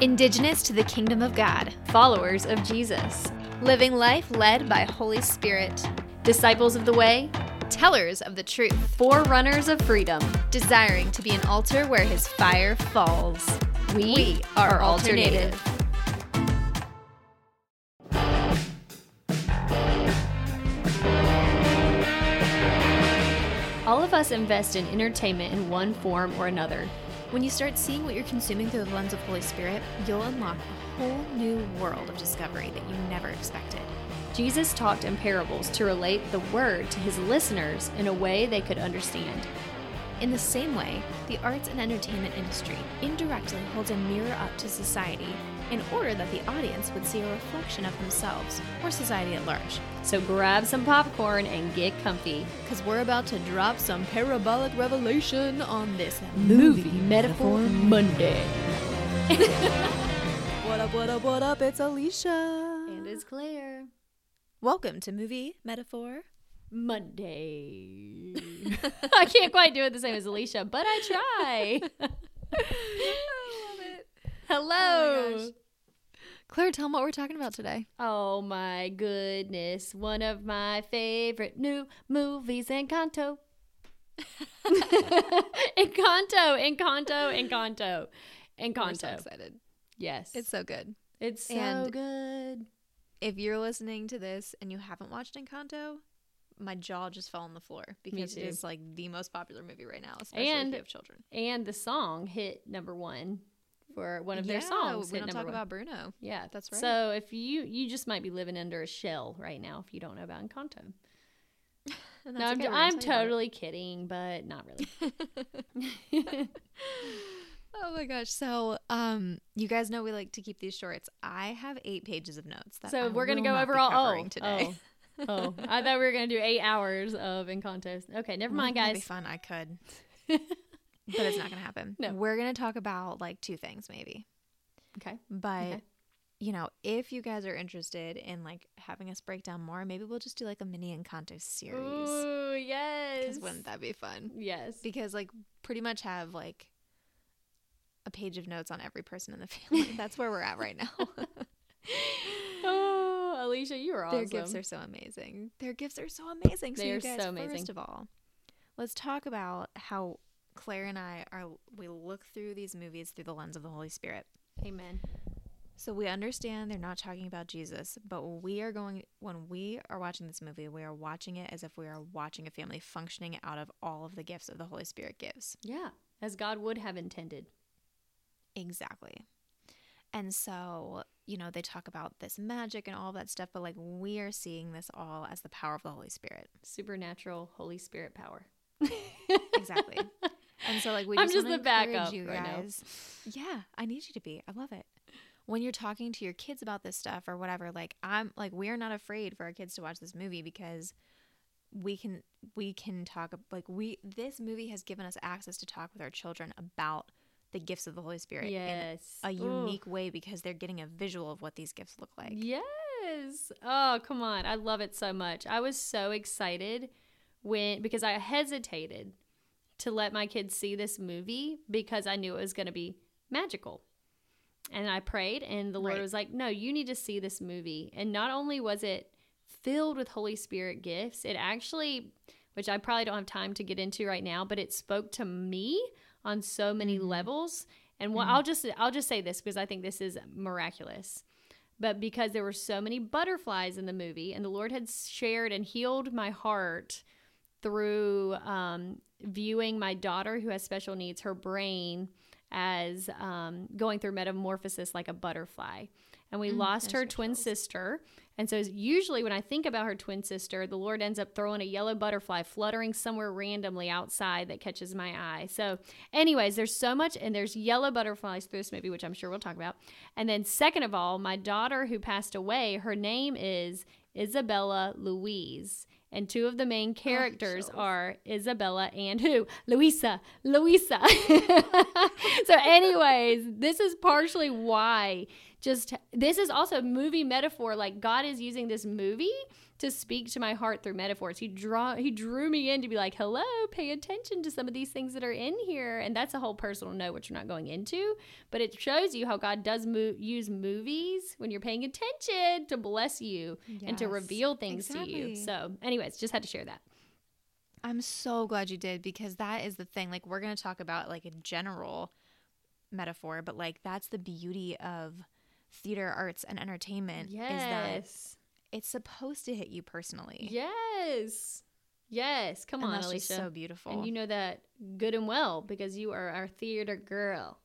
Indigenous to the kingdom of God, followers of Jesus, living life led by Holy Spirit, disciples of the way, tellers of the truth, forerunners of freedom, desiring to be an altar where his fire falls. We, We are are alternative. All of us invest in entertainment in one form or another. When you start seeing what you're consuming through the lens of Holy Spirit, you'll unlock a whole new world of discovery that you never expected. Jesus talked in parables to relate the word to his listeners in a way they could understand. In the same way, the arts and entertainment industry indirectly holds a mirror up to society in order that the audience would see a reflection of themselves or society at large. So grab some popcorn and get comfy. Because we're about to drop some parabolic revelation on this Movie Metaphor Monday. What up, what up, what up? It's Alicia. And it's Claire. Welcome to Movie Metaphor. Monday. I can't quite do it the same as Alicia, but I try. I love it. Hello. Oh gosh. Claire, tell them what we're talking about today. Oh my goodness. One of my favorite new movies, Encanto. Encanto, Encanto, Encanto. I'm so excited. Yes. It's so good. it's so and- good. If you're listening to this and you haven't watched Encanto, my jaw just fell on the floor because it is like the most popular movie right now, especially And- if you have children. And the song hit number one for one of their songs. We don't talk one. about Bruno. Yeah, That's right. So if you you just might be living under a shell right now if you don't know about Encanto. No, I'm, okay, I'm tell you about it. totally kidding, but not really. oh my gosh. So, um, you guys know we like to keep these shorts. I have eight pages of notes that so I we're gonna go over all. Oh, today. oh, oh! I thought we were gonna do eight hours of Encanto. Okay, never mm, mind, Wouldn't that Be guys. fun. I could, but it's not gonna happen. No. we're gonna talk about like two things maybe. okay. But Okay. you know, if you guys are interested in like having us break down more, maybe we'll just do like a mini Encanto series. Ooh, yes. Because wouldn't that be fun? Yes. Because like pretty much have like a page of notes on every person in the family. That's where we're at right now. Oh, Alicia, you are awesome. Their gifts are so amazing. Their gifts are so amazing. So They are guys, so amazing. First of all, let's talk about how Claire and I are. We look through these movies through the lens of the Holy Spirit. Amen. So we understand they're not talking about Jesus, but we are going when we are watching this movie, we are watching it as if we are watching a family functioning out of all of the gifts of the Holy Spirit gives. Yeah, as God would have intended. Exactly. And so, you know, they talk about this magic and all that stuff, but like we are seeing this all as the power of the Holy Spirit. Supernatural Holy Spirit power. Exactly. And so like we I'm just, just the backup you right guys. Yeah, I need you to be. I love it. When you're talking to your kids about this stuff or whatever, like I'm like we're not afraid for our kids to watch this movie because we can we can talk like we this movie has given us access to talk with our children about the gifts of the Holy Spirit in Yes. a Ooh. unique way because they're getting a visual of what these gifts look like. Yes. Oh, come on. I love it so much. I was so excited when because I hesitated to let my kids see this movie because I knew it was going to be magical. And I prayed and the Lord Right. was like, "No, you need to see this movie." And not only was it filled with Holy Spirit gifts, it actually which I probably don't have time to get into right now, but it spoke to me on so many Mhm. levels. And what I'll just I'll just say this because I think this is miraculous but because there were so many butterflies in the movie and the lord had shared and healed my heart through um, viewing my daughter who has special needs her brain as um, going through metamorphosis like a butterfly and we Mm, lost her twin sister. And so usually when i think about her twin sister the lord ends up throwing a yellow butterfly fluttering somewhere randomly outside that catches my eye. So anyways there's so much and there's yellow butterflies through this movie which i'm sure we'll talk about. And then, second of all, my daughter who passed away, her name is Isabella Louise. And two of the main oh, characters chills. are Isabella and who? Luisa. Luisa. so, anyways, this is partially why just this is also movie metaphor. Like, God is using this movie to speak to my heart through metaphors. He draw he drew me in to be like, "Hello, pay attention to some of these things that are in here." And that's a whole personal note which we're not going into, but it shows you how God does use movies when you're paying attention to bless you and to reveal things to you. So, anyways, just had to share that. I'm so glad you did because that is the thing. Like we're going to talk about like a general metaphor, but like that's the beauty of theater arts and entertainment is that Yes. It's supposed to hit you personally. Yes. Yes. Come and on, that's Alicia. just so beautiful. and you know that good and well because you are our theater girl.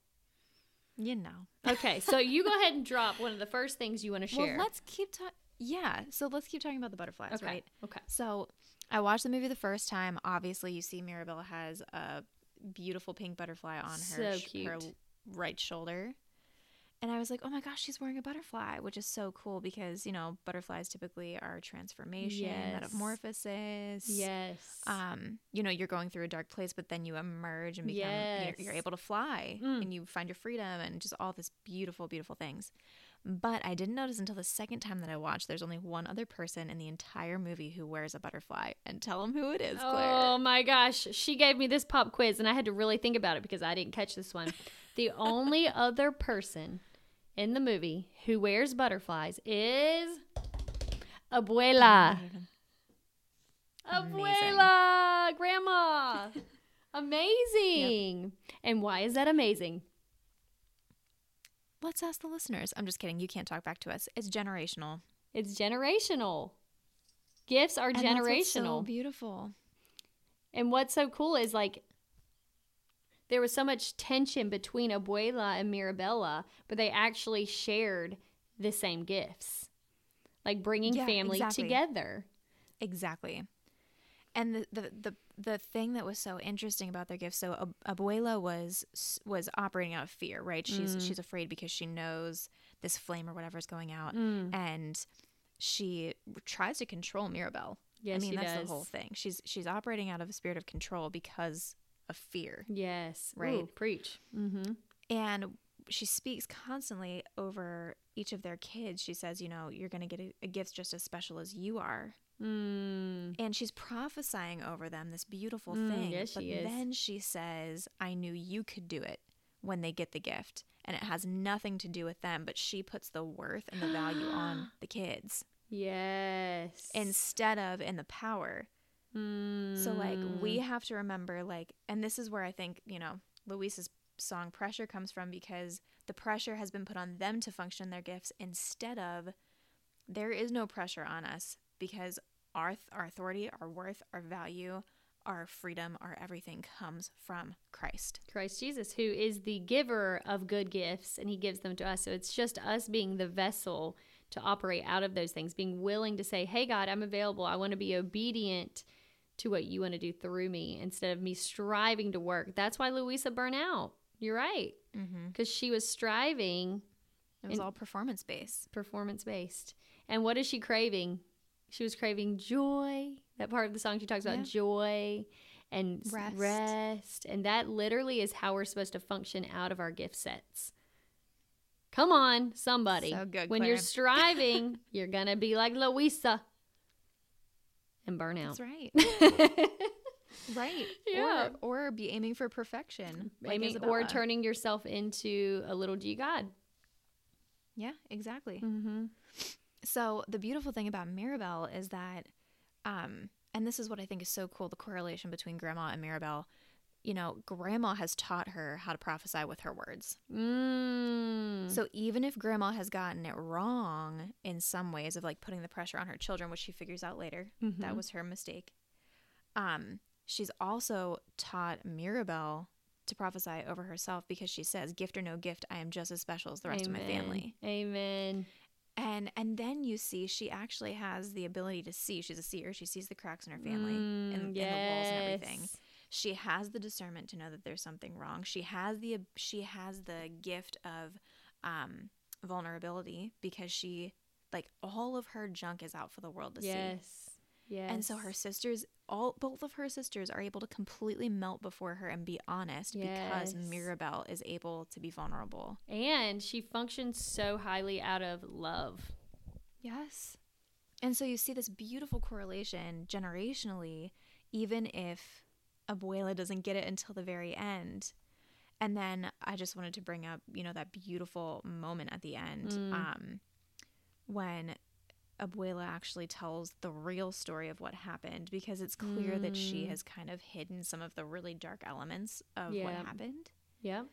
you know. Okay, so you go ahead and drop one of the first things you want to share. Well, let's keep talking. Yeah, so let's keep talking about the butterflies, okay. right? Okay. So I watched the movie the first time. Obviously, you see Mirabel has a beautiful pink butterfly on her, So her right shoulder. And I was like, oh my gosh, she's wearing a butterfly, which is so cool because, you know, butterflies typically are transformation, Yes. metamorphosis. Yes. Um, you know, you're going through a dark place, but then you emerge and become, you're, you're able to fly Mm. and you find your freedom and just all this beautiful, beautiful things. But I didn't notice until the second time that I watched, there's only one other person in the entire movie who wears a butterfly. And tell them who it is, Claire. Oh my gosh. She gave me this pop quiz and I had to really think about it because I didn't catch this one. the only other person in the movie who wears butterflies is Abuela. Amazing. Abuela, grandma. Amazing. And why is that amazing? Let's ask the listeners. I'm just kidding. You can't talk back to us. It's generational. It's generational. Gifts are And what's so generational. beautiful. And what's so cool is like there was so much tension between Abuela and Mirabella, but they actually shared the same gifts, like bringing Yeah, family exactly. together. Exactly. And the, the the the thing that was so interesting about their gifts, so Abuela was was operating out of fear, right? She's Mm. she's afraid because she knows this flame or whatever is going out, Mm. and she tries to control Mirabel. Yes, I mean that's does. the whole thing. She's she's operating out of a spirit of control because of fear, Yes, Right. Ooh, preach. Mm-hmm. and she speaks constantly over each of their kids. She says, you know, you're going to get a, a gift just as special as you are. Mm. and she's prophesying over them this beautiful Mm, thing. yes, but she is. then she says, I knew you could do it when they get the gift. And it has nothing to do with them, but she puts the worth and the value on the kids Yes. instead of in the power. So, like, Mm. we have to remember, like, and this is where I think, you know, Luisa's song Pressure comes from because the pressure has been put on them to function their gifts instead of there is no pressure on us because our, th- our authority, our worth, our value, our freedom, our everything comes from Christ. Christ Jesus, who is the giver of good gifts, and he gives them to us. So it's just us being the vessel to operate out of those things, being willing to say, Hey, God, I'm available. I want to be obedient to what you want to do through me instead of me striving to work. That's why Luisa burned out. You're right. Mm-hmm. Because she was striving It was all performance based. performance based. And what is she craving? She was craving joy. That part of the song she talks about Yeah. joy and Rest. rest. And that literally is how we're supposed to function out of our gift sets. Come on, somebody. So good, when you're striving, you're going to be like Luisa and burn out. That's right. right. Yeah. Or, or be aiming for perfection. like Aiming, or turning yourself into a little G God. Yeah, exactly. Mm-hmm. So the beautiful thing about Mirabel is that, um, and this is what I think is so cool: the correlation between Grandma and Mirabel. You know, Grandma has taught her how to prophesy with her words. Mm. So even if Grandma has gotten it wrong in some ways of like putting the pressure on her children, which she figures out later, that Mhm. was her mistake. Um, she's also taught Mirabel to prophesy over herself because she says, "Gift or no gift, I am just as special as the rest of my family." Amen. and and then you see she actually has the ability to see she's a seer she sees the cracks in her family Mm, and, and the walls and everything yes. She has the discernment to know that there's something wrong she has the she has the gift of um vulnerability because she like all of her junk is out for the world to see Yes. Yes. and so her sisters all both of her sisters are able to completely melt before her and be honest because Yes. mirabel is able to be vulnerable and she functions so highly out of love. yes And so you see this beautiful correlation generationally, even if Abuela doesn't get it until the very end. And then I just wanted to bring up, you know, that beautiful moment at the end Mm. um, when Abuela actually tells the real story of what happened because it's clear that she Mm. has kind of hidden some of the really dark elements of what happened. Yeah.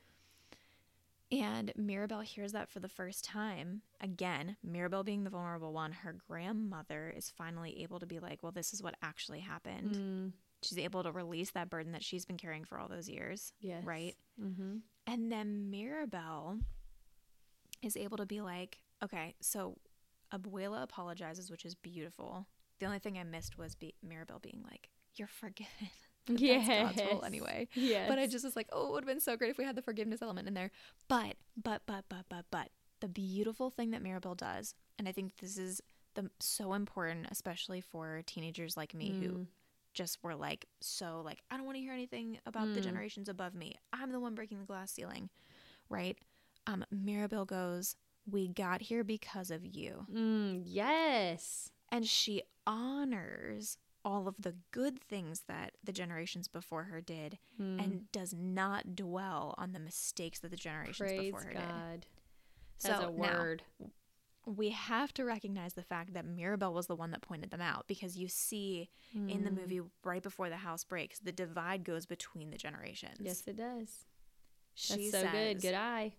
And Mirabel hears that for the first time. Again, Mirabel being the vulnerable one, her grandmother is finally able to be like, well, this is what actually happened. Mm, She's able to release that burden that she's been carrying for all those years. yes. Right. Mm-hmm. And then Mirabel is able to be like, okay, so Abuela apologizes, which is beautiful. The only thing I missed was be- Mirabel being like, you're forgiven. yeah. God's anyway. Yes. But I just was like, oh, it would have been so great if we had the forgiveness element in there. But, but, but, but, but, but, the beautiful thing that Mirabel does, and I think this is the so important, especially for teenagers like me who Mm. Just were like, so like, I don't want to hear anything about the Mm. generations above me. I'm the one breaking the glass ceiling, right? Um, Mirabel goes, we got here because of you, Mm, yes. and she honors all of the good things that the generations before her did Mm. and does not dwell on the mistakes that the generations Praise before her God. did. As So a now word. We have to recognize the fact that Mirabel was the one that pointed them out because you see in the Mm. movie right before the house breaks, the divide goes between the generations. Yes, it does. she That's so says good. Good eye.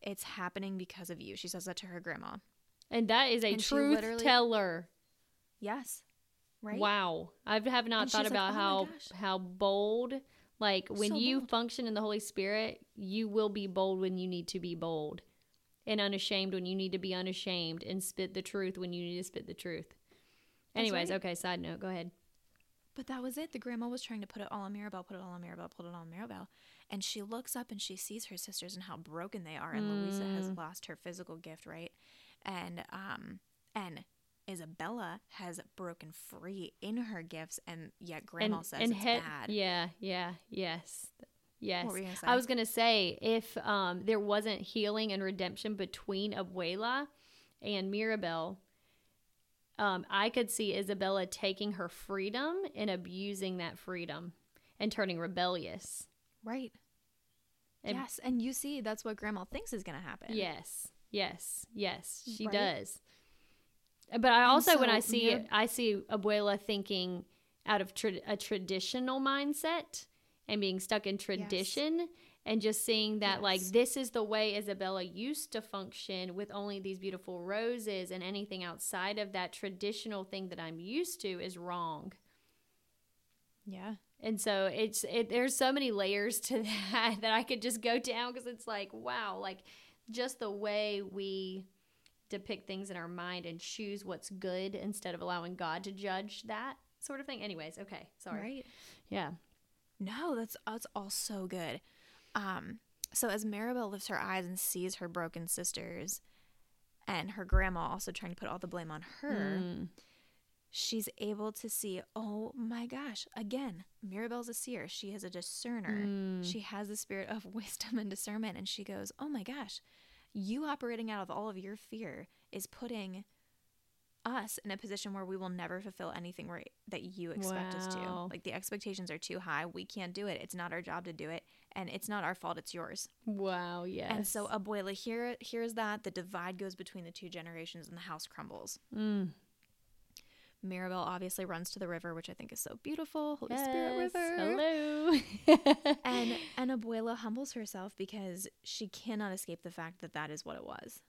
it's happening because of you. She says that to her grandma. And that is a And truth teller. Yes. Right? Wow. I have not And thought she's like, about "Oh how how bold like when So you bold. function in the Holy Spirit, you will be bold when you need to be bold. And unashamed when you need to be unashamed and spit the truth when you need to spit the truth. Anyways, right. okay, side note, go ahead. But that was it. The grandma was trying to put it all on Mirabel, put it all on Mirabel, put it all on Mirabel. And she looks up and she sees her sisters and how broken they are. And Luisa has Mm. lost her physical gift, right? And um and Isabella has broken free in her gifts and yet grandma says it's he- bad. Yeah, yeah, yes. Yes. What were you gonna say? I was going to say if um, there wasn't healing and redemption between Abuela and Mirabel, um, I could see Isabella taking her freedom and abusing that freedom and turning rebellious. Right. And- yes. And you see that's what grandma thinks is gonna happen. Yes, yes, yes, she Right? does. But I also, when I see Mir- it, I see Abuela thinking out of tra- a traditional mindset and being stuck in tradition and just seeing that like this is the way Isabella used to function with only these beautiful roses and anything outside of that traditional thing that I'm used to is wrong. Yeah. And so it's it there's so many layers to that that I could just go down because it's like wow, like just the way we depict things in our mind and choose what's good instead of allowing God to judge that sort of thing. Anyways, okay, sorry. Right. Yeah. No, that's that's all so good. Um, so as Maribel lifts her eyes and sees her broken sisters, and her grandma also trying to put all the blame on her, Mm. she's able to see. Oh my gosh! Again, Mirabel's a seer. She is a discerner. Mm. She has the spirit of wisdom and discernment, and she goes, "Oh my gosh, you operating out of all of your fear is putting." Us in a position where we will never fulfill anything right, that you expect us to. Like the expectations are too high. We can't do it. It's not our job to do it, and it's not our fault. It's yours. Wow. Yes. And so Abuela here hears that the divide goes between the two generations, and the house crumbles. Mm. Mirabel obviously runs to the river, which I think is so beautiful. Holy Yes. Spirit River. Hello. And and Abuela humbles herself because she cannot escape the fact that that is what it was.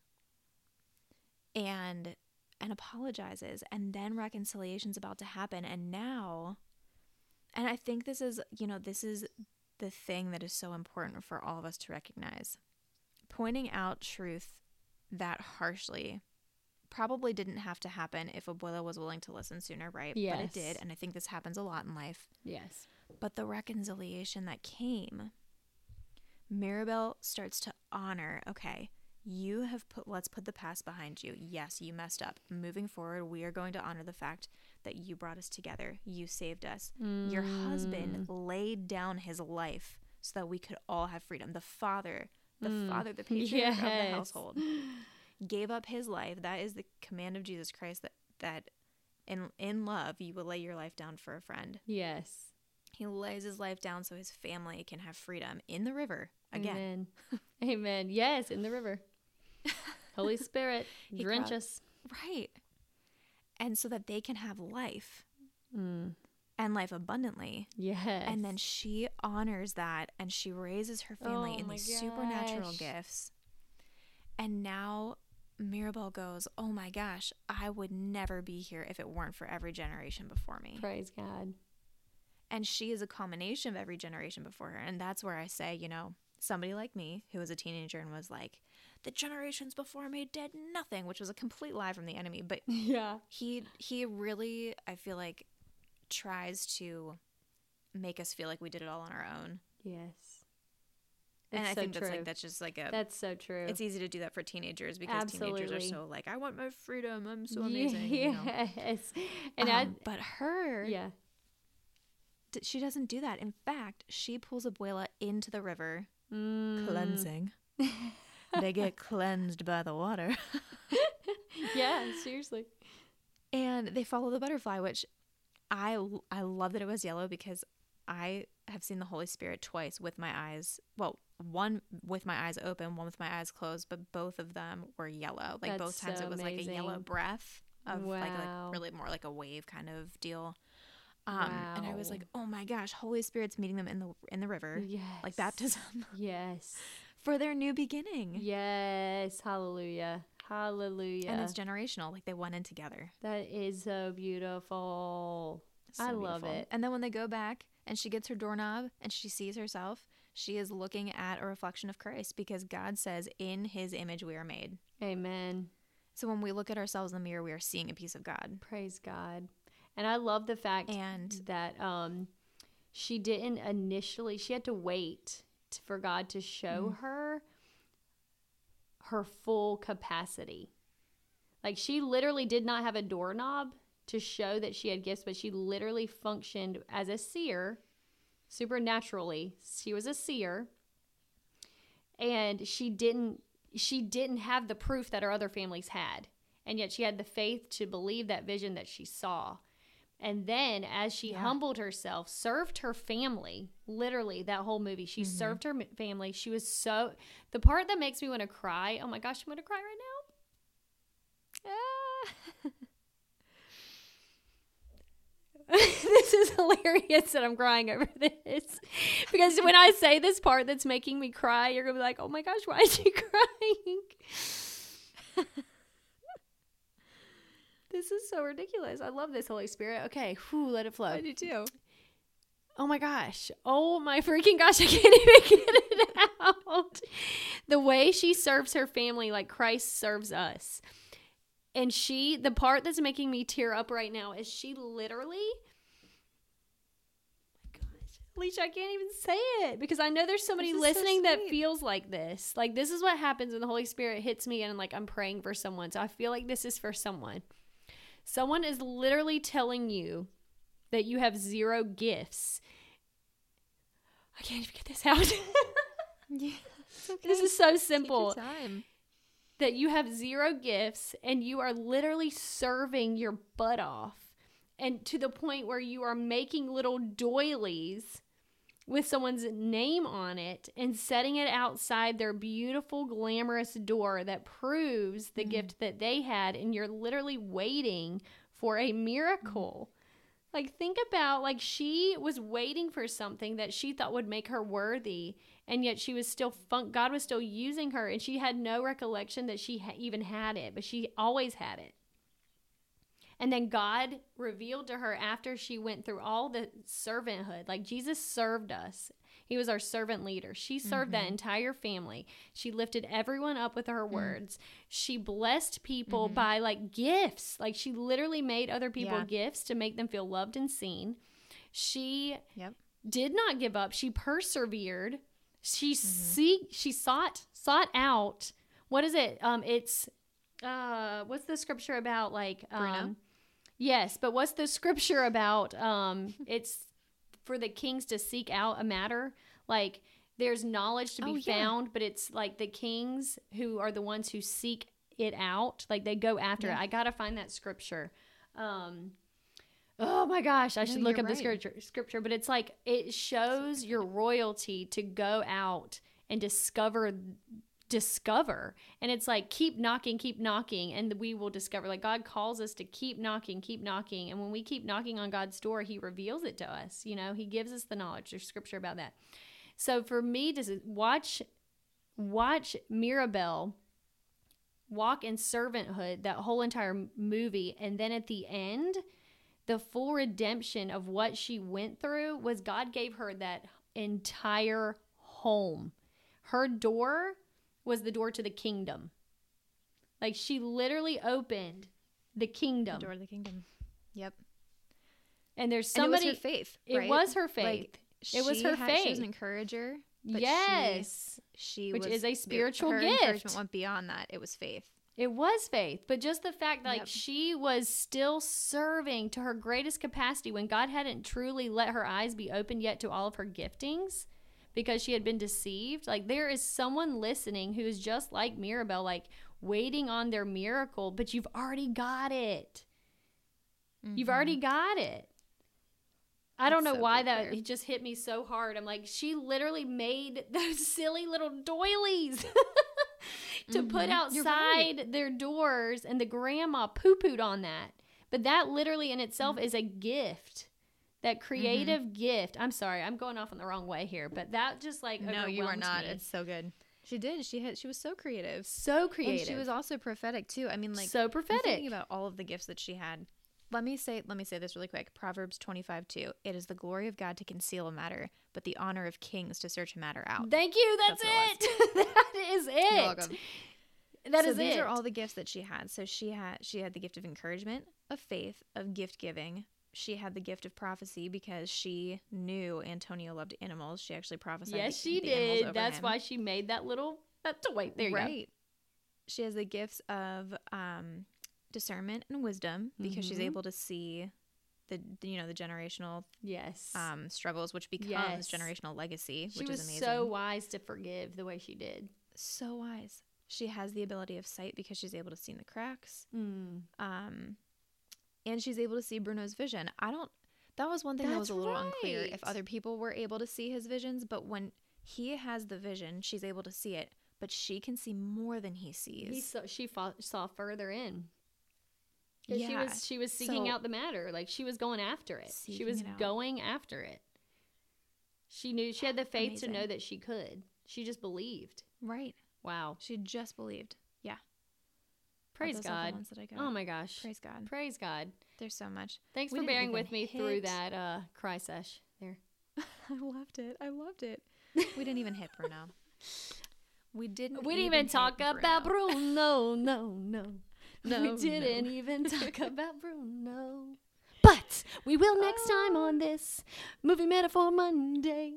And and apologizes and then reconciliation's about to happen and now and I think this is, you know, this is the thing that is so important for all of us to recognize. Pointing out truth that harshly probably didn't have to happen if Abuela was willing to listen sooner, right? Yes. But it did, and I think this happens a lot in life yes. but the reconciliation that came mirabel starts to honor okay you have put let's put the past behind you yes you messed up moving forward we are going to honor the fact that you brought us together you saved us your husband laid down his life so that we could all have freedom the father the Mm. father the patriarch of the household gave up his life that is the command of jesus christ that that in in love you will lay your life down for a friend. Yes. He lays his life down so his family can have freedom in the river again. Amen. Amen. Yes, in the river. Holy Spirit, drench us. Right. And so that they can have life Mm. and life abundantly. Yes. And then she honors that and she raises her family Oh in these supernatural gifts. And now Mirabel goes, Oh my gosh, I would never be here if it weren't for every generation before me. praise God. And she is a combination of every generation before her. And that's where I say, you know, somebody like me who was a teenager and was like, the generations before me did nothing, which was a complete lie from the enemy. But Yeah. he he really I feel like tries to make us feel like we did it all on our own. Yes. and I so think that's true. like that's just like a That's so true. it's easy to do that for teenagers because teenagers are so like I want my freedom. I'm so amazing. you know? Yes. And I Um, but her yeah. d- she doesn't do that. In fact, she pulls Abuela into the river, Mm. cleansing. they get cleansed by the water. Yeah, seriously. and they follow the butterfly which i i love that it was yellow because i have seen the holy spirit twice with my eyes well one with my eyes open one with my eyes closed but both of them were yellow like both times so it was like a yellow breath of like, like really more like a wave kind of deal um and i was like oh my gosh holy spirit's meeting them in the in the river Yes. like baptism Yes. for their new beginning Yes. Hallelujah. Hallelujah. and it's generational like they went in together that is so beautiful. I love beautiful. it. And then when they go back and she gets her doorknob and she sees herself, she is looking at a reflection of Christ because God says, In his image we are made. Amen. So when we look at ourselves in the mirror, we are seeing a piece of God. Praise God. And I love the fact And that um she didn't initially she had to wait for God to show her her full capacity. Like she literally did not have a doorknob to show that she had gifts, but she literally functioned as a seer supernaturally. She was a seer. And she didn't she didn't have the proof that her other families had. And yet she had the faith to believe that vision that she saw. And then, as she Yeah. humbled herself, served her family, literally that whole movie, she served her family. She was so, the part that makes me want to cry, oh my gosh, I'm going to cry right now. Ah. this is hilarious that I'm crying over this. Because when I say this part that's making me cry, you're going to be like, oh my gosh, why is she crying? This is so ridiculous. I love this Holy Spirit. Okay, whew, let it flow. I do too. Oh my gosh. Oh my freaking gosh. I can't even get it out. The way she serves her family like Christ serves us. And she, the part that's making me tear up right now is she literally. Oh my gosh. Alicia, I can't even say it because I know there's somebody is so listening that feels like this. Like, this is what happens when the Holy Spirit hits me and I'm like I'm praying for someone. So I feel like this is for someone. Someone is literally telling you that you have zero gifts. I can't even get this out. Yeah. this is so simple that you have zero gifts and you are literally serving your butt off and to the point where you are making little doilies with someone's name on it and setting it outside their beautiful glamorous door that proves the mm. gift that they had and you're literally waiting for a miracle. Mm. Like think about like she was waiting for something that she thought would make her worthy and yet she was still fun- god was still using her and she had no recollection that she ha- even had it but she always had it and then god revealed to her after she went through all the servanthood like jesus served us he was our servant leader she served that entire family she lifted everyone up with her words she blessed people by like gifts like she literally made other people Yeah. gifts to make them feel loved and seen she Yep. did not give up. She persevered. She Mm-hmm. seek she sought sought out. What is it? Um it's uh what's the scripture about like Bruno? Yes, but what's the scripture about um it's for the kings to seek out a matter like there's knowledge to be Oh, yeah. found, but it's like the kings who are the ones who seek it out, like they go after Yeah. it. I got to find that scripture. Um, oh my gosh, I No, should look up the scripture, scripture, but it's like it shows your royalty to go out and discover discover. And it's like keep knocking keep knocking and we will discover. Like god calls us to keep knocking keep knocking and when we keep knocking on god's door he reveals it to us you know? He gives us the knowledge. There's scripture about that. So for me to watch watch mirabel walk in servanthood that whole entire movie and then at the end the full redemption of what she went through was god gave her that entire home. Her door was the door to the kingdom like she literally opened the kingdom. The door to the kingdom. Yep. and there's And somebody it was her faith. it was her faith Like, It was her had- She was an encourager. but she- yes She, Which was, is a spiritual her gift. encouragement went beyond that. It was faith. It was faith, but just the fact that like Yep. she was still serving to her greatest capacity when God hadn't truly let her eyes be opened yet to all of her giftings because she had been deceived. Like there is someone listening who is just like Mirabel, like waiting on their miracle, but you've already got it. You've Mhm. already got it. I don't know so why that there. it just hit me so hard. I'm like, she literally made those silly little doilies to put Mhm. You're right. outside their doors, and the grandma poo pooed on that. But that literally in itself Mm. is a gift. That Mm-hmm. creative gift. I'm sorry, I'm going off on the wrong way here, but that just like No, you are not. me. It's so good. She did. She had. She was so creative. so creative. And she was also prophetic too. I mean, like so prophetic. Thinking about all of the gifts that she had. Let me say. Let me say this really quick. Proverbs twenty five two. It is the glory of God to conceal a matter, but the honor of kings to search a matter out. Thank you. That's, That's it. that is it. You're welcome. That so is these it. are all the gifts that she had. So she had she had the gift of encouragement, of faith, of gift giving. She had the gift of prophecy because she knew Antonio loved animals. She actually prophesied. yes, the, she the did. That's him. why she made that little that toy. There you go. right. She has the gifts of um, discernment and wisdom because she's Mhm. able to see the the, you know the generational Yes. um, struggles, which becomes Yes. generational legacy, she which was is amazing. so wise to forgive the way she did. so wise. She has the ability of sight because she's able to see in the cracks. Mm. um, and she's able to see Bruno's vision. I don't. That was one thing that was a little unclear if other people were able to see his visions, but when he has the vision, she's able to see it, but she can see more than he sees. He saw, she fought, saw further in. 'Cause she Yeah, was she was seeking so- out the matter. Like she was going after it. She was it going after it. She knew she had the faith to know that she could. She just believed. right. Wow. She just believed. Praise Those are the God. ones that I got. Oh my gosh. Praise God. Praise God. There's so much. Thanks We for bearing with me through that uh cry sesh there. I loved it. I loved it. We didn't even hit Bruno. We didn't. We didn't even hit talk about Bruno. No, no, no. No, we didn't no. even talk about Bruno. But we will next time on this movie metaphor Monday.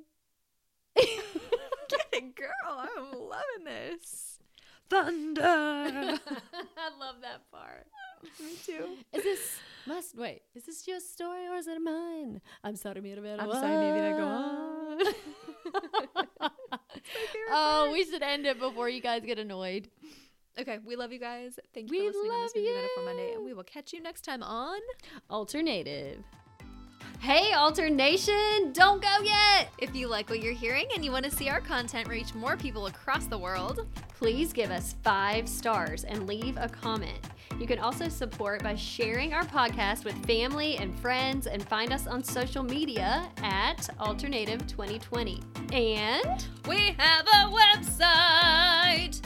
Get it, girl. I'm loving this. Thunder. I love that part. Me too. Is this must wait? Is this your story or is it mine? I'm sorry, Mirabel. I'm sorry, maybe I go on. oh, we should end it before you guys get annoyed. Okay, we love you guys. Thank you We for listening on this love movie metaphor Monday, and we will catch you next time on. Alternative. Hey, Alternation! Don't go yet! If you like what you're hearing and you want to see our content reach more people across the world, Please give us five stars and leave a comment. You can also support by sharing our podcast with family and friends and find us on social media at Alternative 2020. And we have a website.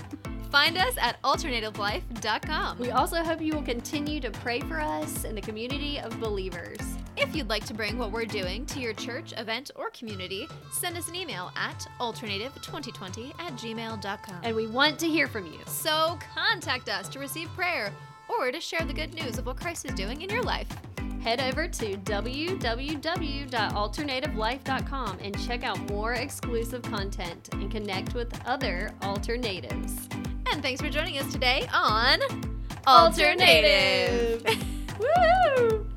Find us at alternativelife.com. we also hope you will continue to pray for us and the community of believers. If you'd like to bring what we're doing to your church, event, or community, send us an email at alternative2020 at gmail.com. And we want to hear from you. So contact us to receive prayer or to share the good news of what Christ is doing in your life. Head over to www.alternativelife.com and check out more exclusive content and connect with other alternatives. And thanks for joining us today on Alternative. Woo!